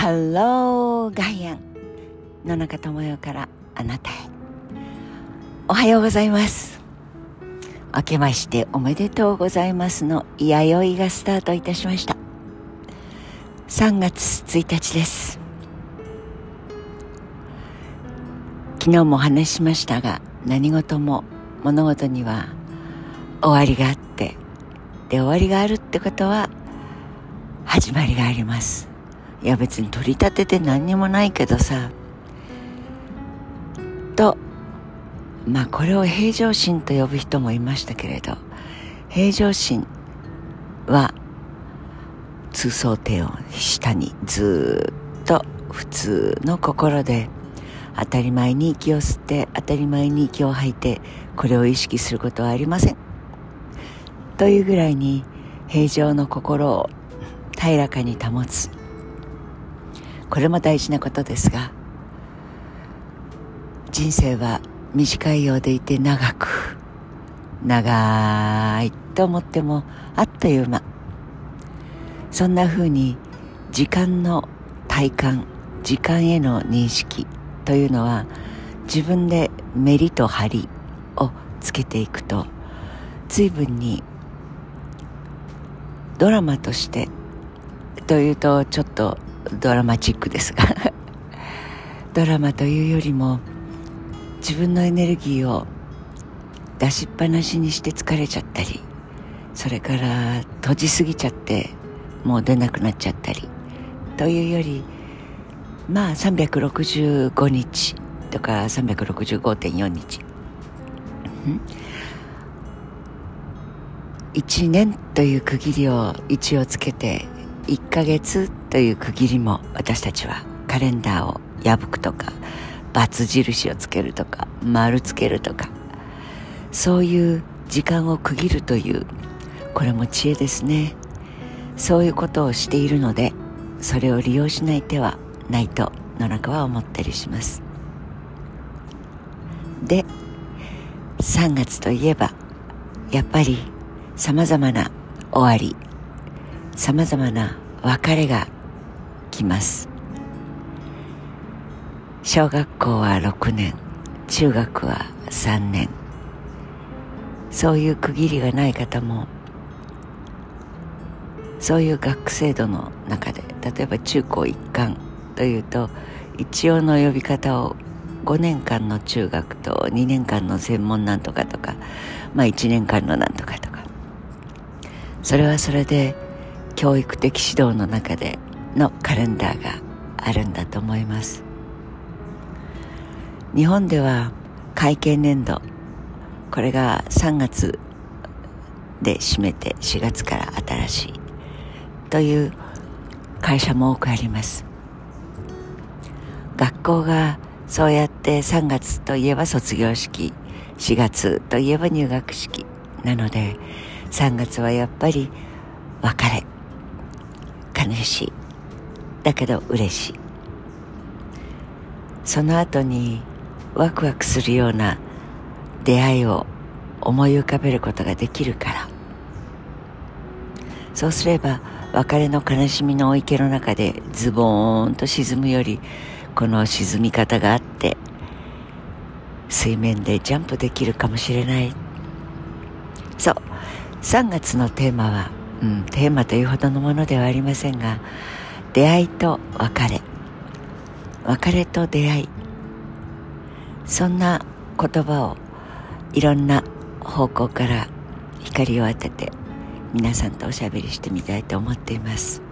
ハローガイアン野中智代からあなたへ。おはようございます。明けましておめでとうございますの弥生がスタートいたしました。3月1日です。昨日もお話ししましたが何事も物事には終わりがあってで終わりがあるってことは始まりがあります。いや別に取り立てて何にもないけどさ。とまあこれを平常心と呼ぶ人もいましたけれど平常心は通奏低音下にずっと普通の心で当たり前に息を吸って当たり前に息を吐いてこれを意識することはありません。というぐらいに平常の心を平らかに保つ。これも大事なことですが人生は短いようでいて長く長いと思ってもあっという間。そんな風に時間の体感時間への認識というのは自分でメリと張りをつけていくと随分にドラマとしてというとちょっとドラマチックですが。ドラマというよりも自分のエネルギーを出しっぱなしにして疲れちゃったりそれから閉じすぎちゃってもう出なくなっちゃったりというよりまあ365日とか365.4日。1年という区切りを一応つけて1ヶ月という区切りも私たちはカレンダーを破くとか×印をつけるとか丸つけるとかそういう時間を区切るというこれも知恵ですね。そういうことをしているのでそれを利用しない手はないと野中は思ったりします。で3月といえばやっぱりさまざまな終わりさまざまな別れが来ます。小学校は6年中学は3年。そういう区切りがない方もそういう学生度の中で例えば中高一貫というと一応の呼び方を5年間の中学と2年間の専門なんとかとかまあ1年間のなんとかとか。それはそれで教育的指導の中でのカレンダーがあるんだと思います。日本では会計年度これが3月で締めて4月から新しいという会社も多くあります。学校がそうやって3月といえば卒業式4月といえば入学式なので3月はやっぱり別れ。悲しい。だけど嬉しい。その後にワクワクするような出会いを思い浮かべることができるから。そうすれば別れの悲しみの池の中でズボーンと沈むよりこの沈み方があって水面でジャンプできるかもしれない。そう。3月のテーマは、うん、テーマというほどのものではありませんが出会いと別れ。別れと出会い。そんな言葉をいろんな方向から光を当てて皆さんとおしゃべりしてみたいと思っています。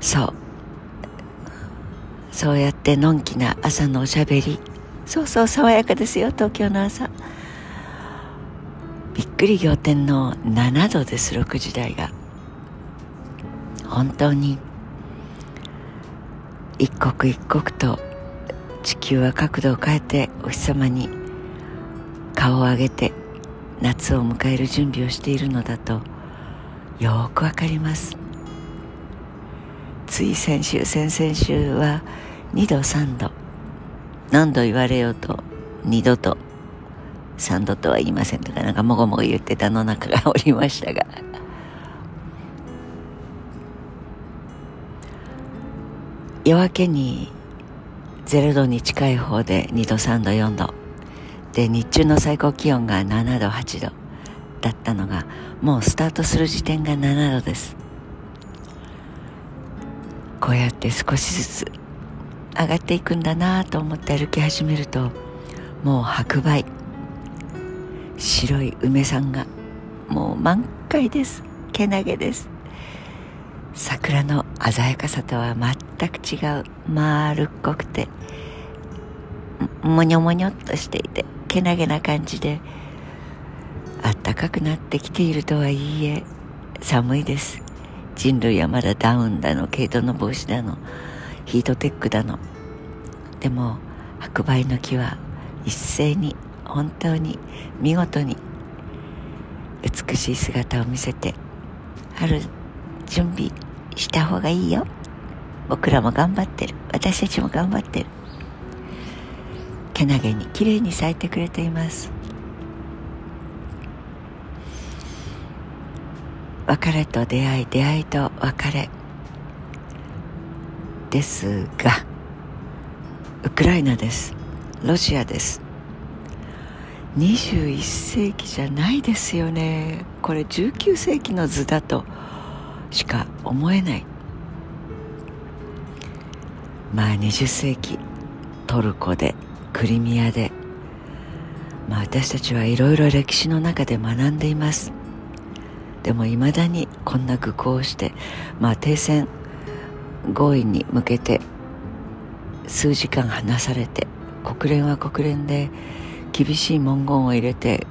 そう。そうやってのんきな朝のおしゃべり。そうそう爽やかですよ東京の朝。びっくり仰天の7度です。6時台が。本当に。一刻一刻と地球は角度を変えてお日様に顔を上げて夏を迎える準備をしているのだとよくわかります。つい先週先々週は2度3度。何度言われようと2度とサンドとは言いませんとか、なんかもごもご言ってたの中がおりましたが。夜明けに0度に近い方で2度3度4度。で日中の最高気温が7度8度。だったのがもうスタートする時点が7度です。こうやって少しずつ上がっていくんだなと思って歩き始めるともう白梅。白い梅さんがもう満開です。けなげです。桜の鮮やかさとは全く違う。丸っこくてもにょもにょっとしていてけなげな感じであったかくなってきているとはいえ寒いです。人類はまだダウンだの毛糸の帽子だのヒートテックだの。でも白梅の木は一斉に本当に見事に美しい姿を見せて春準備した方がいいよ。僕らも頑張ってる。私たちも頑張ってる。けなげに綺麗に咲いてくれています。別れと出会い出会いと別れ。ですがウクライナです。ロシアです。21世紀じゃないですよね。これ19世紀の図だとしか思えない。まあ20世紀トルコでクリミアで。まあ私たちはいろいろ歴史の中で学んでいます。でもいまだにこんな愚行をしてまあ停戦合意に向けて数時間話されて国連は国連で厳しい文言を入れて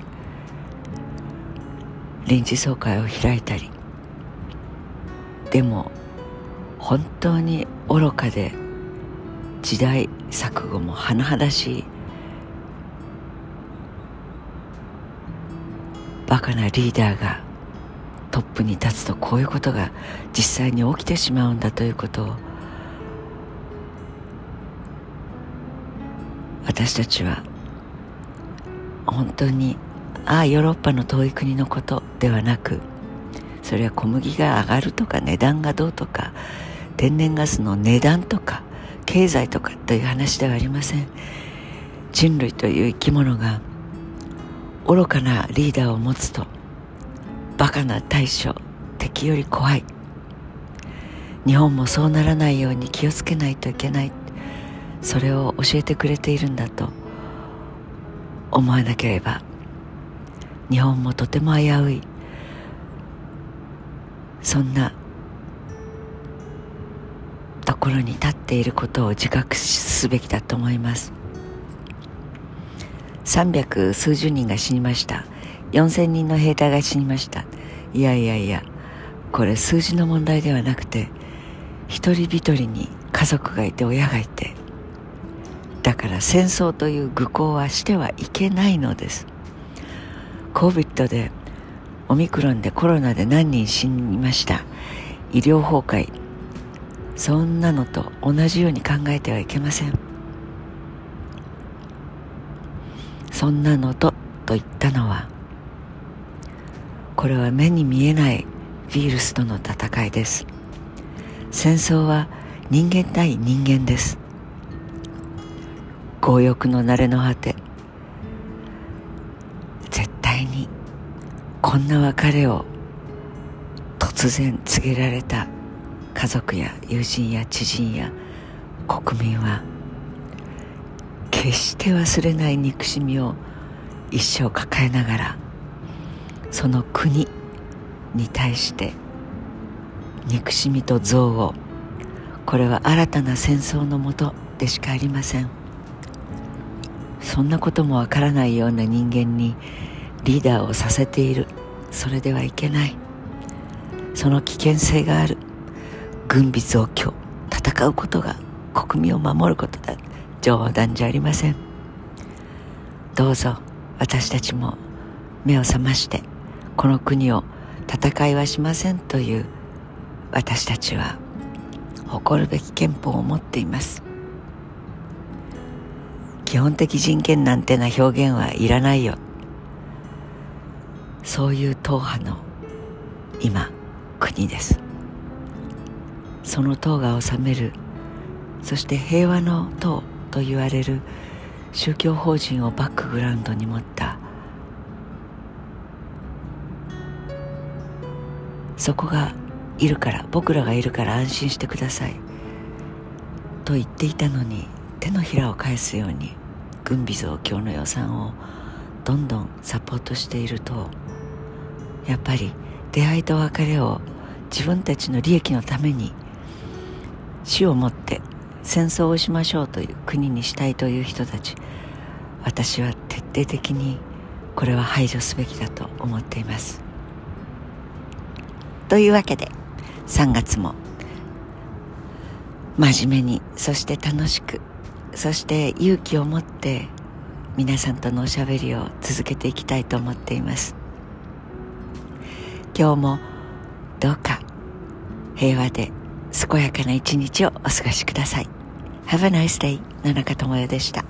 臨時総会を開いたりでも本当に愚かで時代錯誤も甚だしいバカなリーダーがトップに立つとこういうことが実際に起きてしまうんだということを私たちは本当にああヨーロッパの遠い国のことではなくそれは小麦が上がるとか値段がどうとか天然ガスの値段とか経済とかという話ではありません。人類という生き物が愚かなリーダーを持つとバカな大将敵より怖い。日本もそうならないように気をつけないといけない。それを教えてくれているんだと。思わなければ日本もとても危ういそんなところに立っていることを自覚すべきだと思います。300数十人が死にました。4000人の兵隊が死にました。いやいやいやこれ数字の問題ではなくて一人一人に家族がいて親がいてだから戦争という愚行はしてはいけないのです。COVID でオミクロンでコロナで何人死にました。医療崩壊。そんなのと同じように考えてはいけません。そんなのとと言ったのはこれは目に見えないウイルスとの戦いです。戦争は人間対人間です。強欲の慣れの果て絶対にこんな別れを突然告げられた家族や友人や知人や国民は決して忘れない憎しみを一生抱えながらその国に対して憎しみと憎悪これは新たな戦争のもとでしかありません。そんなこともわからないような人間にリーダーをさせている。それではいけない。その危険性がある。軍備増強。戦うことが国民を守ることだ。冗談じゃありません。どうぞ私たちも目を覚ましてこの国を戦いはしませんという私たちは誇るべき憲法を持っています。基本的人権なんてな表現はいらないよ。そういう党派の今国です。その党が治めるそして平和の党と言われる宗教法人をバックグラウンドに持ったそこがいるから僕らがいるから安心してください。と言っていたのに手のひらを返すように軍備増強の予算をどんどんサポートしているとやっぱり出会いと別れを自分たちの利益のために死をもって戦争をしましょうという国にしたいという人たち私は徹底的にこれは排除すべきだと思っています。というわけで3月も真面目にそして楽しくそして勇気を持って皆さんとのおしゃべりを続けていきたいと思っています。今日もどうか平和で健やかな一日をお過ごしください。Have a nice day 野中智代でした。